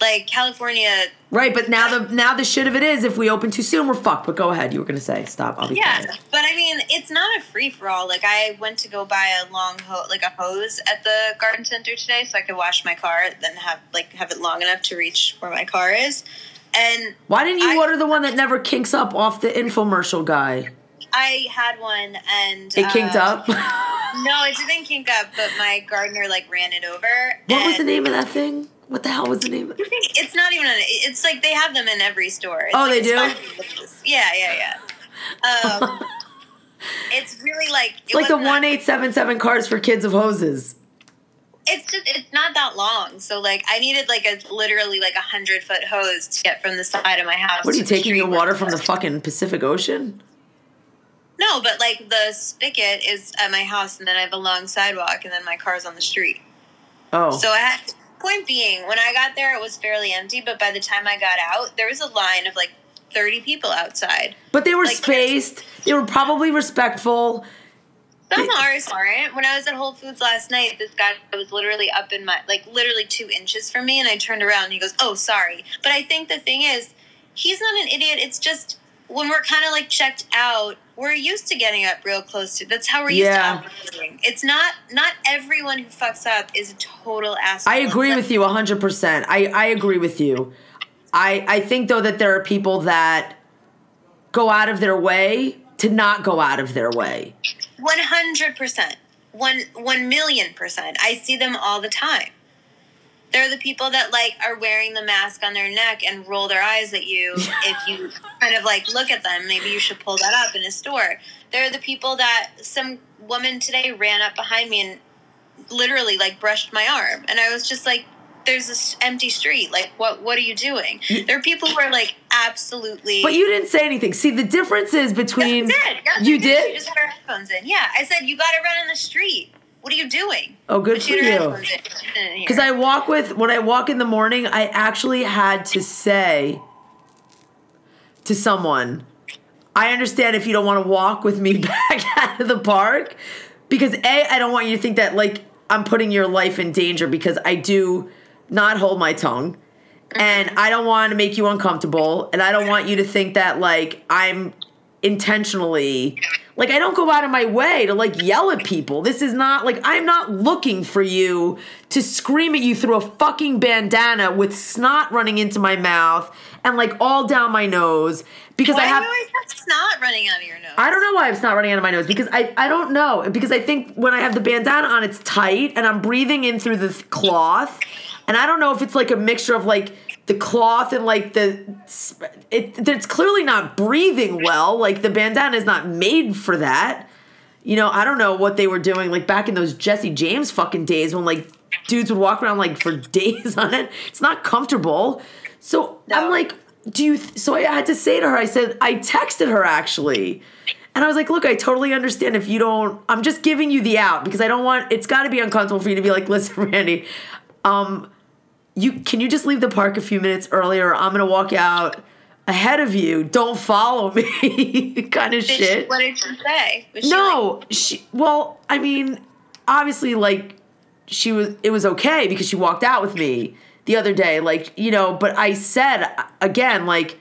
Like California, Right, but now the now the shit of it is if we open too soon, we're fucked. But go ahead. You were gonna say stop. I'll be yeah. quiet. But I mean, it's not a free for all. Like I went to go buy a long ho- like a hose at the garden center today, so I could wash my car, then have like have it long enough to reach where my car is. And Why didn't you I- order the one that never kinks up off the infomercial guy? I had one and it kinked uh, up. No, it didn't kink up, but my gardener like ran it over. what was the name of that thing? What the hell was the name? Of- It's not even. An, it's like they have them in every store. It's Oh, like they do? Yeah, yeah, yeah. Um, it's really like It's like the one eight seven seven cars for kids of hoses. It's just it's not that long, so like I needed like a literally like a hundred foot hose to get from the side of my house. What are you taking your water from the fucking Pacific Ocean? No, but like the spigot is at my house, and then I have a long sidewalk, and then my car's on the street. Oh, So I had. Point being, when I got there, it was fairly empty, but by the time I got out, there was a line of like thirty people outside. but they were like- spaced. They were probably respectful. Some are aren't. When I was at Whole Foods last night, this guy was literally up in my like literally two inches from me, and I turned around and he goes, "Oh, sorry." But I think the thing is, he's not an idiot. It's just when we're kind of like checked out, we're used to getting up real close to. That's how we're used Yeah. to operating. It's not not everyone who fucks up is a total asshole. I agree with you 100%. I, I agree with you. I, I think, though, that there are people that go out of their way to not go out of their way. One hundred percent. One one million percent. I see them all the time. They're the people that like are wearing the mask on their neck and roll their eyes at you if you kind of like look at them. Maybe you should pull that up in a store. They're the people that some woman today ran up behind me and literally like brushed my arm, and I was just like, "There's this empty street. Like, what? What are you doing?" There are people who are like absolutely. But you didn't say anything. See, the difference is between. Yes, I did. Yes, you I did? She just had her headphones in. Yeah, I said you got to run in the street. What are you doing? Oh, good for she had her you. headphones in. She didn't hear. Because I walk with, when I walk in the morning, I actually had to say to someone, I understand if you don't want to walk with me back out of the park. Because A, I don't want you to think that like I'm putting your life in danger because I do not hold my tongue. And mm-hmm. I don't want to make you uncomfortable. And I don't want you to think that like I'm intentionally like I don't go out of my way to like yell at people. This is not like I'm not looking for you to scream at you through a fucking bandana with snot running into my mouth and like all down my nose because Why I have do you always have snot running out of your nose? I don't know why it's not running out of my nose because I, I don't know because I think when I have the bandana on it's tight and I'm breathing in through the cloth and I don't know if it's like a mixture of like the cloth and like the it it's clearly not breathing well. Like the bandana is not made for that. You know I don't know what they were doing like back in those Jesse James fucking days when like dudes would walk around like for days on it. It's not comfortable. So I'm like do you th- so I had to say to her I said I texted her actually. And I was like, look, I totally understand if you don't I'm just giving you the out because I don't want it's got to be uncomfortable for you to be like, "Listen, Randy, um you can you just leave the park a few minutes earlier? I'm going to walk out ahead of you. Don't follow me." kind of Did she- shit. what did she say? Was she No, she well, I mean, obviously like she was it was okay because she walked out with me the other day like, you know, but I said again like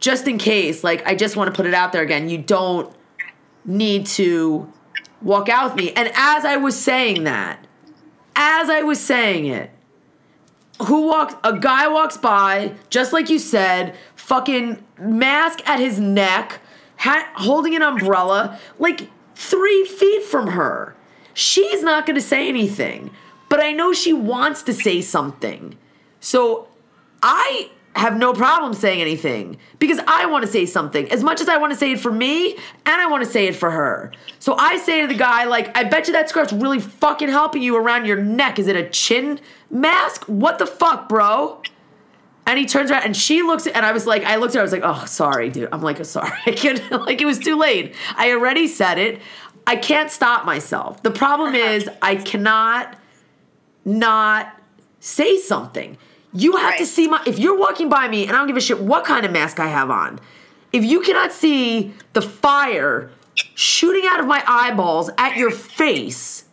just in case, like I just want to put it out there again, you don't need to walk out with me. And as I was saying that, as I was saying it, who walks a guy walks by just like you said fucking mask at his neck hat, holding an umbrella like three feet from her. She's not going to say anything but i know she wants to say something. So i have no problem saying anything because i want to say something. As much as i want to say it for me and i want to say it for her. So i say to the guy like i bet you that scarf's really fucking helping you around your neck. Is it a chin mask what the fuck bro and he turns around and she looks at and I was like, I looked at her, I was like, oh, sorry, dude. I'm like, sorry. I can't, like, it was too late. I already said it. I can't stop myself. The problem uh-huh. is, I cannot not say something. You have to see my, if you're walking by me and I don't give a shit what kind of mask I have on, if you cannot see the fire shooting out of my eyeballs at your face,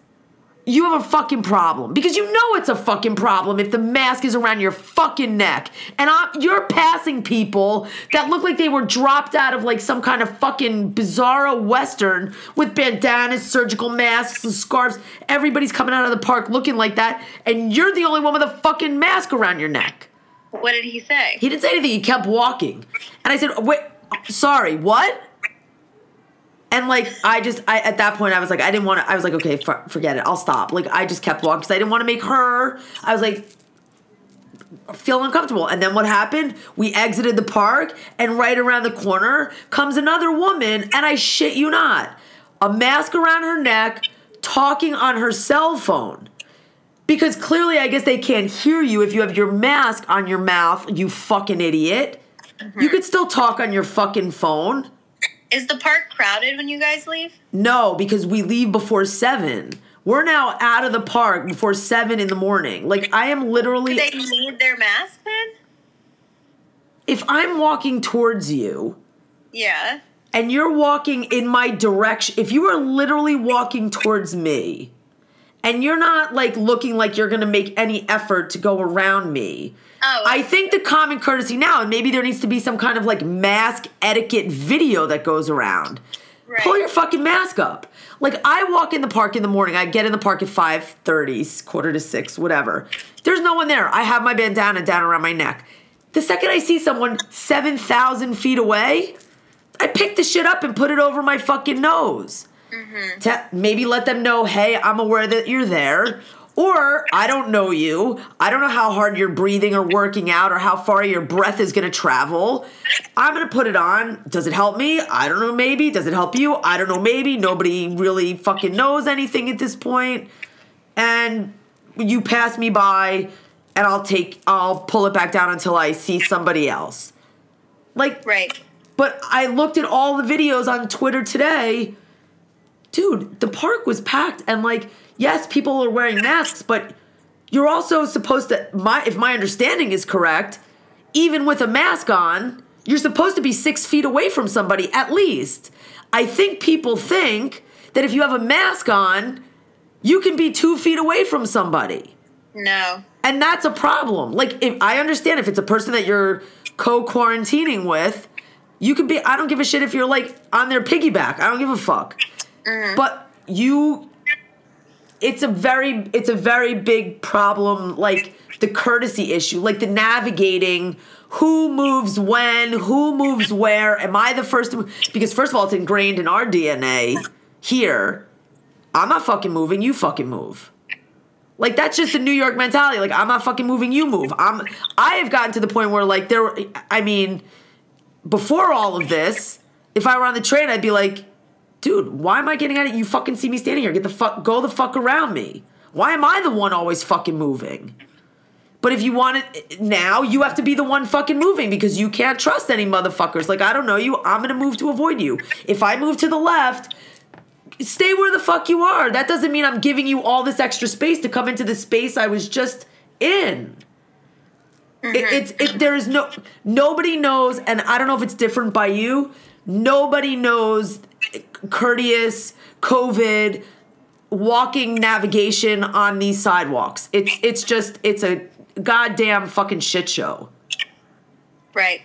you have a fucking problem because you know it's a fucking problem if the mask is around your fucking neck and i you're passing people that look like they were dropped out of like some kind of fucking bizarro western with bandanas, surgical masks, and scarves. Everybody's coming out of the park looking like that, and you're the only one with a fucking mask around your neck. What did he say? He didn't say anything. He kept walking, and I said, "Wait, sorry, what?" And like I just I at that point I was like I didn't want to I was like okay for, forget it. I'll stop. Like I just kept walking because I didn't want to make her I was like feel uncomfortable. And then what happened? We exited the park and right around the corner comes another woman and I shit you not a mask around her neck talking on her cell phone. Because clearly I guess they can't hear you. If you have your mask on your mouth you fucking idiot. Mm-hmm. you could still talk on your fucking phone is the park crowded when you guys leave? No, because we leave before seven. We're now out of the park before seven in the morning. Like I am literally. Do they need their mask then? If I'm walking towards you. Yeah. And you're walking in my direction. If you are literally walking towards me, and you're not like looking like you're gonna make any effort to go around me, Oh, I think the common courtesy now, and maybe there needs to be some kind of like mask etiquette video that goes around. Right. Pull your fucking mask up. Like I walk in the park in the morning. I get in the park at five thirty, quarter to six, whatever. There's no one there. I have my bandana down around my neck. The second I see someone seven thousand feet away, I pick the shit up and put it over my fucking nose. Mm-hmm. To maybe let them know, hey, I'm aware that you're there. Or I don't know you. I don't know how hard you're breathing or working out or how far your breath is going to travel. I'm going to put it on. Does it help me? I don't know, maybe. Does it help you? I don't know, maybe. Nobody really fucking knows anything at this point. And you pass me by and I'll take I'll pull it back down until I see somebody else. Like Right. But I looked at all the videos on Twitter today. Dude, the park was packed and like yes, people are wearing masks, but you're also supposed to my if my understanding is correct, even with a mask on, you're supposed to be six feet away from somebody at least. I think people think that if you have a mask on, you can be two feet away from somebody. No. And that's a problem. Like if I understand if it's a person that you're co-quarantining with, you could be I don't give a shit if you're like on their piggyback. I don't give a fuck. Mm-hmm. But you it's a very it's a very big problem like the courtesy issue like the navigating who moves when who moves where. Am i the first to because first of all it's ingrained in our dna here. I'm not fucking moving you fucking move. Like that's just the new york mentality. Like i'm not fucking moving you move. I'm i have gotten to the point where like there i mean before all of this if i were on the train i'd be like dude, why am I getting at it? You fucking see me standing here. Get the fuck, go the fuck around me. Why am I the one always fucking moving? But if you want it now, you have to be the one fucking moving because you can't trust any motherfuckers. Like, I don't know you. I'm gonna move to avoid you. If I move to the left, stay where the fuck you are. That doesn't mean I'm giving you all this extra space to come into the space I was just in. Mm-hmm. It, it's it, there is no nobody knows, and I don't know if it's different by you. Nobody knows courteous COVID walking navigation on these sidewalks. It's it's just it's a goddamn fucking shit show. Right.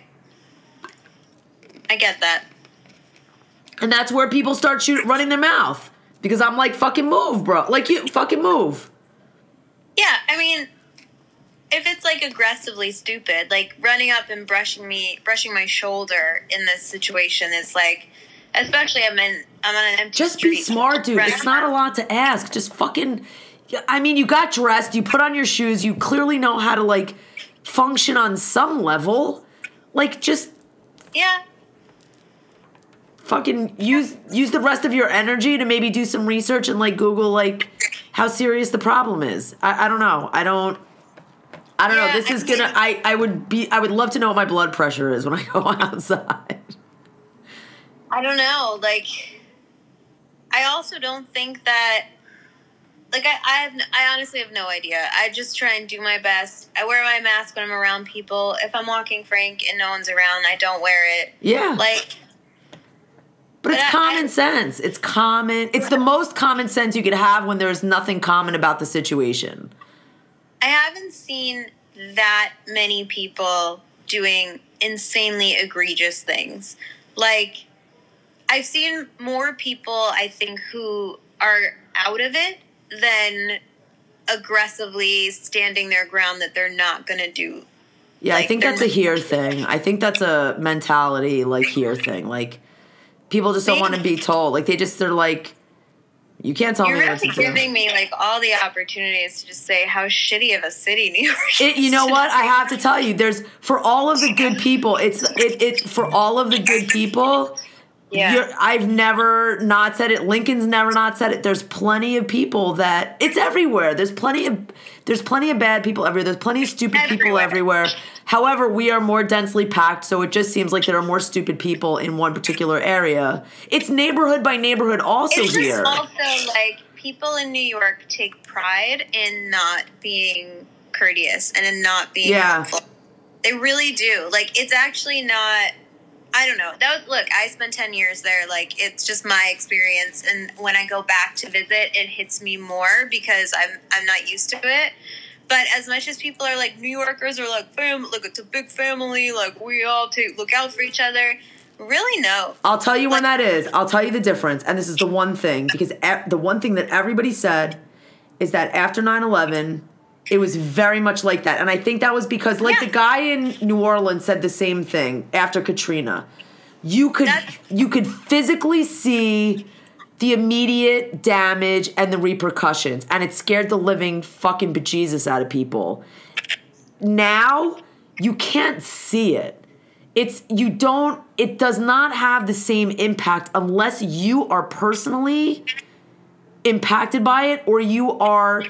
I get that. And that's where people start shooting running their mouth because I'm like fucking move, bro. Like you fucking move. Yeah, I mean if it's like aggressively stupid, like running up and brushing me brushing my shoulder in this situation is like Especially I'm in I'm on an empty Just street. be smart, dude. It's not a lot to ask. Just fucking I mean, you got dressed, you put on your shoes, you clearly know how to like function on some level. Like just Yeah. Fucking use use the rest of your energy to maybe do some research and like Google like how serious the problem is. I, I don't know. I don't I don't yeah, know. This is gonna I, I would be I would love to know what my blood pressure is when I go outside. I don't know. Like, I also don't think that. Like I, I have, I honestly have no idea. I just try and do my best. I wear my mask when I'm around people. If I'm walking Frank and no one's around, I don't wear it. Yeah. Like, but it's common I, sense. It's common. It's the most common sense you could have when there's nothing common about the situation. I haven't seen that many people doing insanely egregious things. Like, I've seen more people, I think, who are out of it than aggressively standing their ground that they're not going to do. Yeah, like, I think that's a here thing. I think that's a mentality like here thing. Like people just don't want to be told. Like they just they're like, you can't tell You're me really to do. giving me like all the opportunities to just say how shitty of a city New York. It, you know what? I have to tell you, there's for all of the good people. It's it it for all of the good people. Yeah. You're, I've never not said it. Lincoln's never not said it. There's plenty of people that it's everywhere. There's plenty of there's plenty of bad people everywhere. There's plenty of stupid people Everywhere. everywhere. However, we are more densely packed, so it just seems like there are more stupid people in one particular area. It's neighborhood by neighborhood also It's here. also like people in New York take pride in not being courteous and in not being Yeah. helpful. They really do. Like it's actually not. I don't know. That was look. I spent ten years there. Like it's just my experience, and when I go back to visit, it hits me more because I'm I'm not used to it. But as much as people are like New Yorkers are like fam, look, it's a big family. Like we all take look out for each other. Really, no. I'll tell you when that is. I'll tell you the difference. And this is the one thing because the one thing that everybody said is that after 9/11 it was very much like that. And I think that was because like Yeah. the guy in New Orleans said the same thing after Katrina. You could That's- you could physically see the immediate damage and the repercussions and it scared the living fucking bejesus out of people. Now you can't see it it's you don't it does not have the same impact unless you are personally impacted by it or you are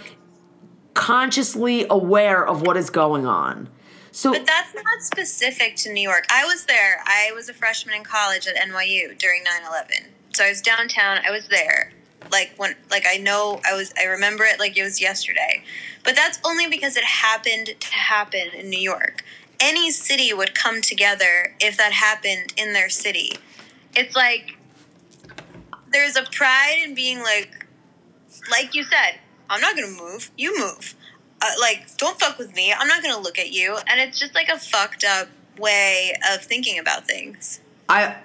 consciously aware of what is going on so But that's not specific to New York. I was there. I was a freshman in college at NYU during 9/11. So I was downtown. I was there. Like when like I know I was I remember it like it was yesterday. But that's only because it happened to happen in New York. Any city would come together if that happened in their city. It's like there's a pride in being like like you said, I'm not to move. You move. Uh, like don't fuck with me. I'm not gonna look at you. And it's just like a fucked up way of thinking about things. I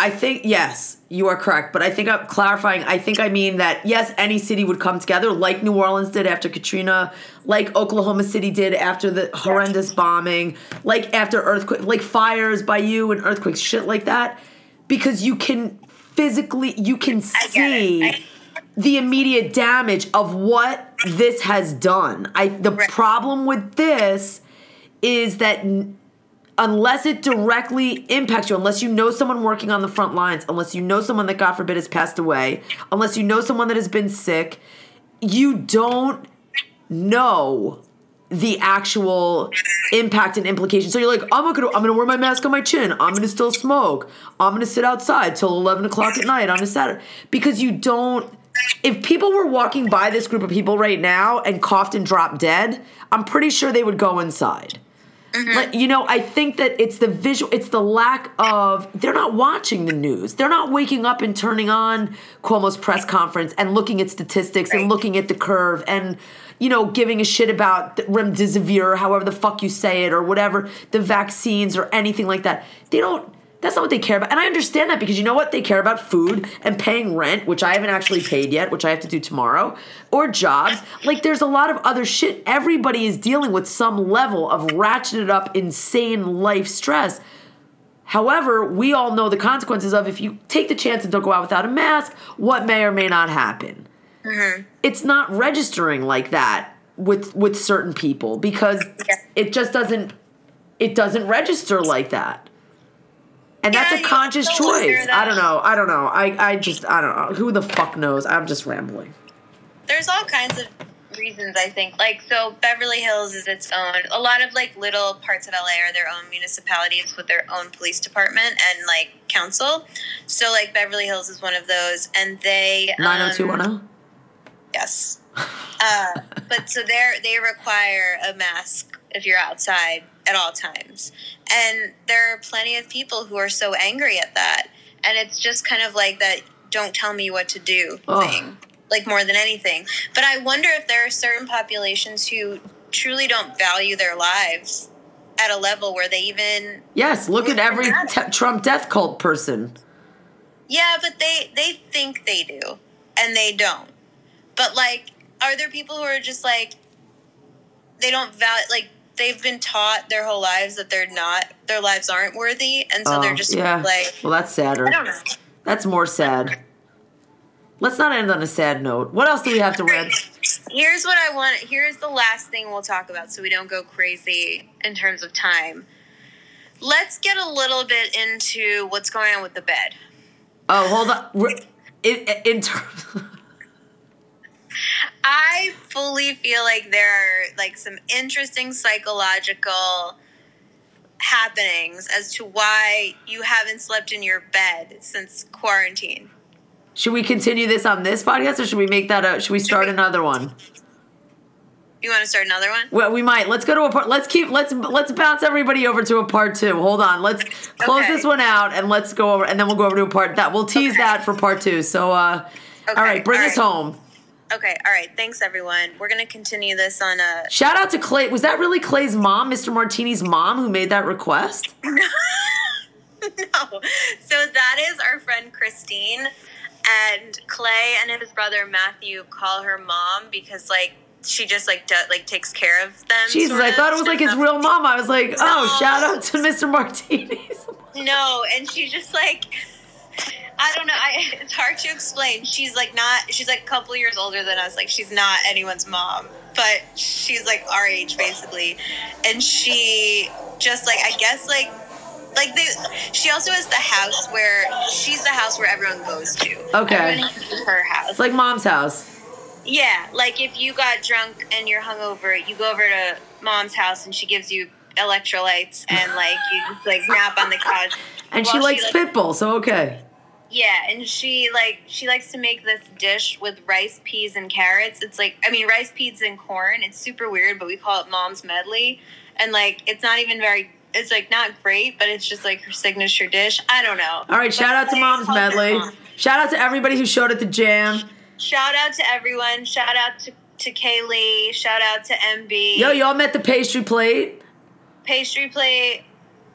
i think yes you are correct. But i think i'm clarifying i think i mean that yes any city would come together like new orleans did after katrina like oklahoma city did after the horrendous bombing like after earthquake like fires by you and earthquakes shit like that. Because you can physically you can see the immediate damage of what this has done. I the Right. problem with this is that n- unless it directly impacts you, unless you know someone working on the front lines, unless you know someone that God forbid has passed away, unless you know someone that has been sick, you don't know the actual impact and implication. So you're like, I'm gonna I'm gonna wear my mask on my chin. I'm gonna still smoke. I'm gonna sit outside till eleven o'clock at night on a Saturday. Because you don't if people were walking by this group of people right now and coughed and dropped dead, I'm pretty sure they would go inside. Mm-hmm. Like, you know, I think that it's the visual, it's the lack of, they're not watching the news. They're not waking up and turning on Cuomo's press conference and looking at statistics and looking at the curve and, you know, giving a shit about remdesivir, however the fuck you say it, or whatever, the vaccines or anything like that. They don't, that's not what they care about. And I understand that because you know what? They care about food and paying rent, which I haven't actually paid yet, which I have to do tomorrow, or jobs. Like there's a lot of other shit. Everybody is dealing with some level of ratcheted up, insane life stress. However, we all know the consequences of if you take the chance and don't go out without a mask, what may or may not happen. Mm-hmm. It's not registering like that with with certain people because Yeah. it just doesn't it doesn't register like that. And Yeah, that's a conscious choice. I don't know. I don't know. I, I just I don't know. Who the fuck knows? I'm just rambling. there's all kinds of reasons i think like so beverly hills is its own a lot of like little parts of la are their own municipalities with their own police department and like council so like beverly hills is one of those and they um, 90210? Yes. Uh, but so they they require a mask if you're outside at all times, and there are plenty of people who are so angry at that, and it's just kind of like that. Don't tell me what to do Ugh. thing, like more than anything. But I wonder if there are certain populations who truly don't value their lives at a level where they even Yes, look at every t- Trump death cult person. Yeah, but they they think they do, and they don't. But like, are there people who are just like they don't value like they've been taught their whole lives that they're not their lives aren't worthy, and so Oh, they're just yeah. like well, that's sadder. I don't know. That's more sad. Let's not end on a sad note. What else do we have to read? Here's what I want. Here's the last thing we'll talk about so we don't go crazy in terms of time. Let's get a little bit into what's going on with the bed. Oh, hold on. In, in terms. I fully feel like there are like some interesting psychological happenings as to why you haven't slept in your bed since quarantine. Should we continue this on this podcast or should we make that a should we start another one? You want to start another one? Well, we might. Let's go to a part. Let's keep. Let's let's bounce everybody over to a part two. Hold on. Let's close okay. this one out and let's go over, and then we'll go over to a part that we'll tease okay. that for part two. So, uh, okay. all right, bring all us right. home. Okay, all right. Thanks, everyone. We're gonna continue this on a. Shout out to Clay. Was that really Clay's mom, Mr. Martini's mom, who made that request? no. So that is our friend Christine, and Clay and his brother Matthew call her mom because like she just like do, like takes care of them. Jesus, I thought it was like his real mom. I was like, oh, shout out to Mr. Martinez. no, and she just like I don't know. I, it's hard to explain. She's like not. She's like a couple years older than us. Like she's not anyone's mom, but she's like our age basically, and she just like I guess like like they. She also has the house where she's the house where everyone goes to. Okay. her house. It's like mom's house. Yeah, like if you got drunk and you're hungover, you go over to mom's house and she gives you electrolytes and like you just like nap on the couch. And she likes she, like, Pitbull, so okay. Yeah, and she like she likes to make this dish with rice, peas, and carrots. It's like I mean rice, peas, and corn. It's super weird, but we call it mom's medley. And like it's not even very it's like not great, but it's just like her signature dish. I don't know. All right, shout out to mom's medley. Mom. Shout out to everybody who showed at the jam. Shout out to everyone. Shout out to to Kaylee. Shout out to MB. Yo, y'all met the pastry plate. Pastry plate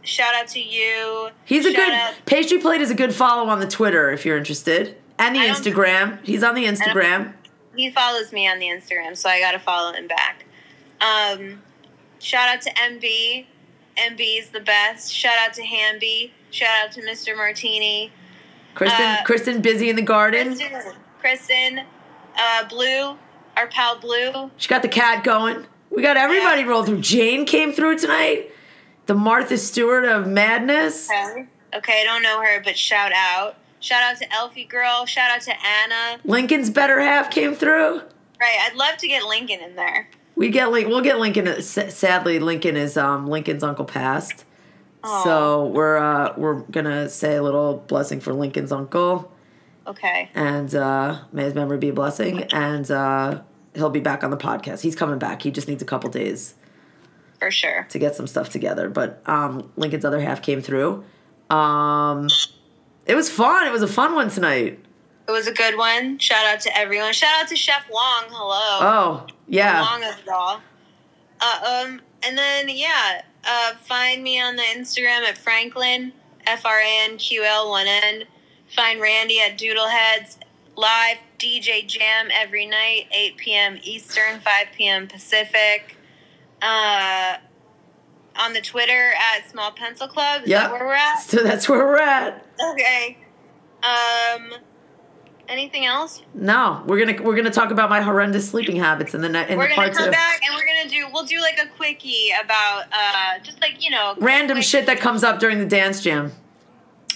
shout out to you. He's a shout good out. pastry plate is a good follow on the Twitter if you're interested. And the Instagram. He's on the Instagram. He follows me on the Instagram, so I gotta follow him back. Um, shout out to MB. MB is the best. Shout out to Hamby. Shout out to Mr. Martini. Kristen, uh, Kristen, busy in the garden. Kristen, Kristen uh, Blue, our pal Blue. She got the cat going. We got everybody yeah. rolled through. Jane came through tonight the Martha Stewart of madness. Okay. okay, I don't know her, but shout out. Shout out to Elfie Girl. Shout out to Anna. Lincoln's better half came through. Right, I'd love to get Lincoln in there. We get Link. We'll get Lincoln. Sadly, Lincoln is um, Lincoln's uncle passed, Aww. so we're uh, we're gonna say a little blessing for Lincoln's uncle. Okay. And uh, may his memory be a blessing, and uh, he'll be back on the podcast. He's coming back. He just needs a couple days for sure to get some stuff together. But um, Lincoln's other half came through. Um, it was fun. It was a fun one tonight. It was a good one. Shout out to everyone. Shout out to Chef Wong. Hello. Oh yeah. Long of y'all. Uh, um, and then yeah, uh, find me on the Instagram at Franklin F R A N Q L one N. Find Randy at Doodleheads live DJ Jam every night, 8 p.m. Eastern, 5 p.m. Pacific uh, on the Twitter at Small Pencil Club. Is yep. that where we're at? So that's where we're at. Okay. Um, anything else? No, we're gonna we're gonna talk about my horrendous sleeping habits in the in we're the gonna come two. back and we're gonna do we'll do like a quickie about uh just like you know random shit that comes up during the dance jam.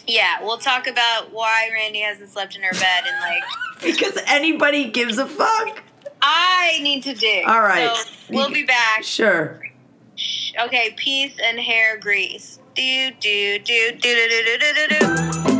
Yeah, we'll talk about why Randy hasn't slept in her bed and like because anybody gives a fuck. I need to dig. All right. So we'll be back. Sure. Okay, peace and hair grease. Do do do do do do do do do do.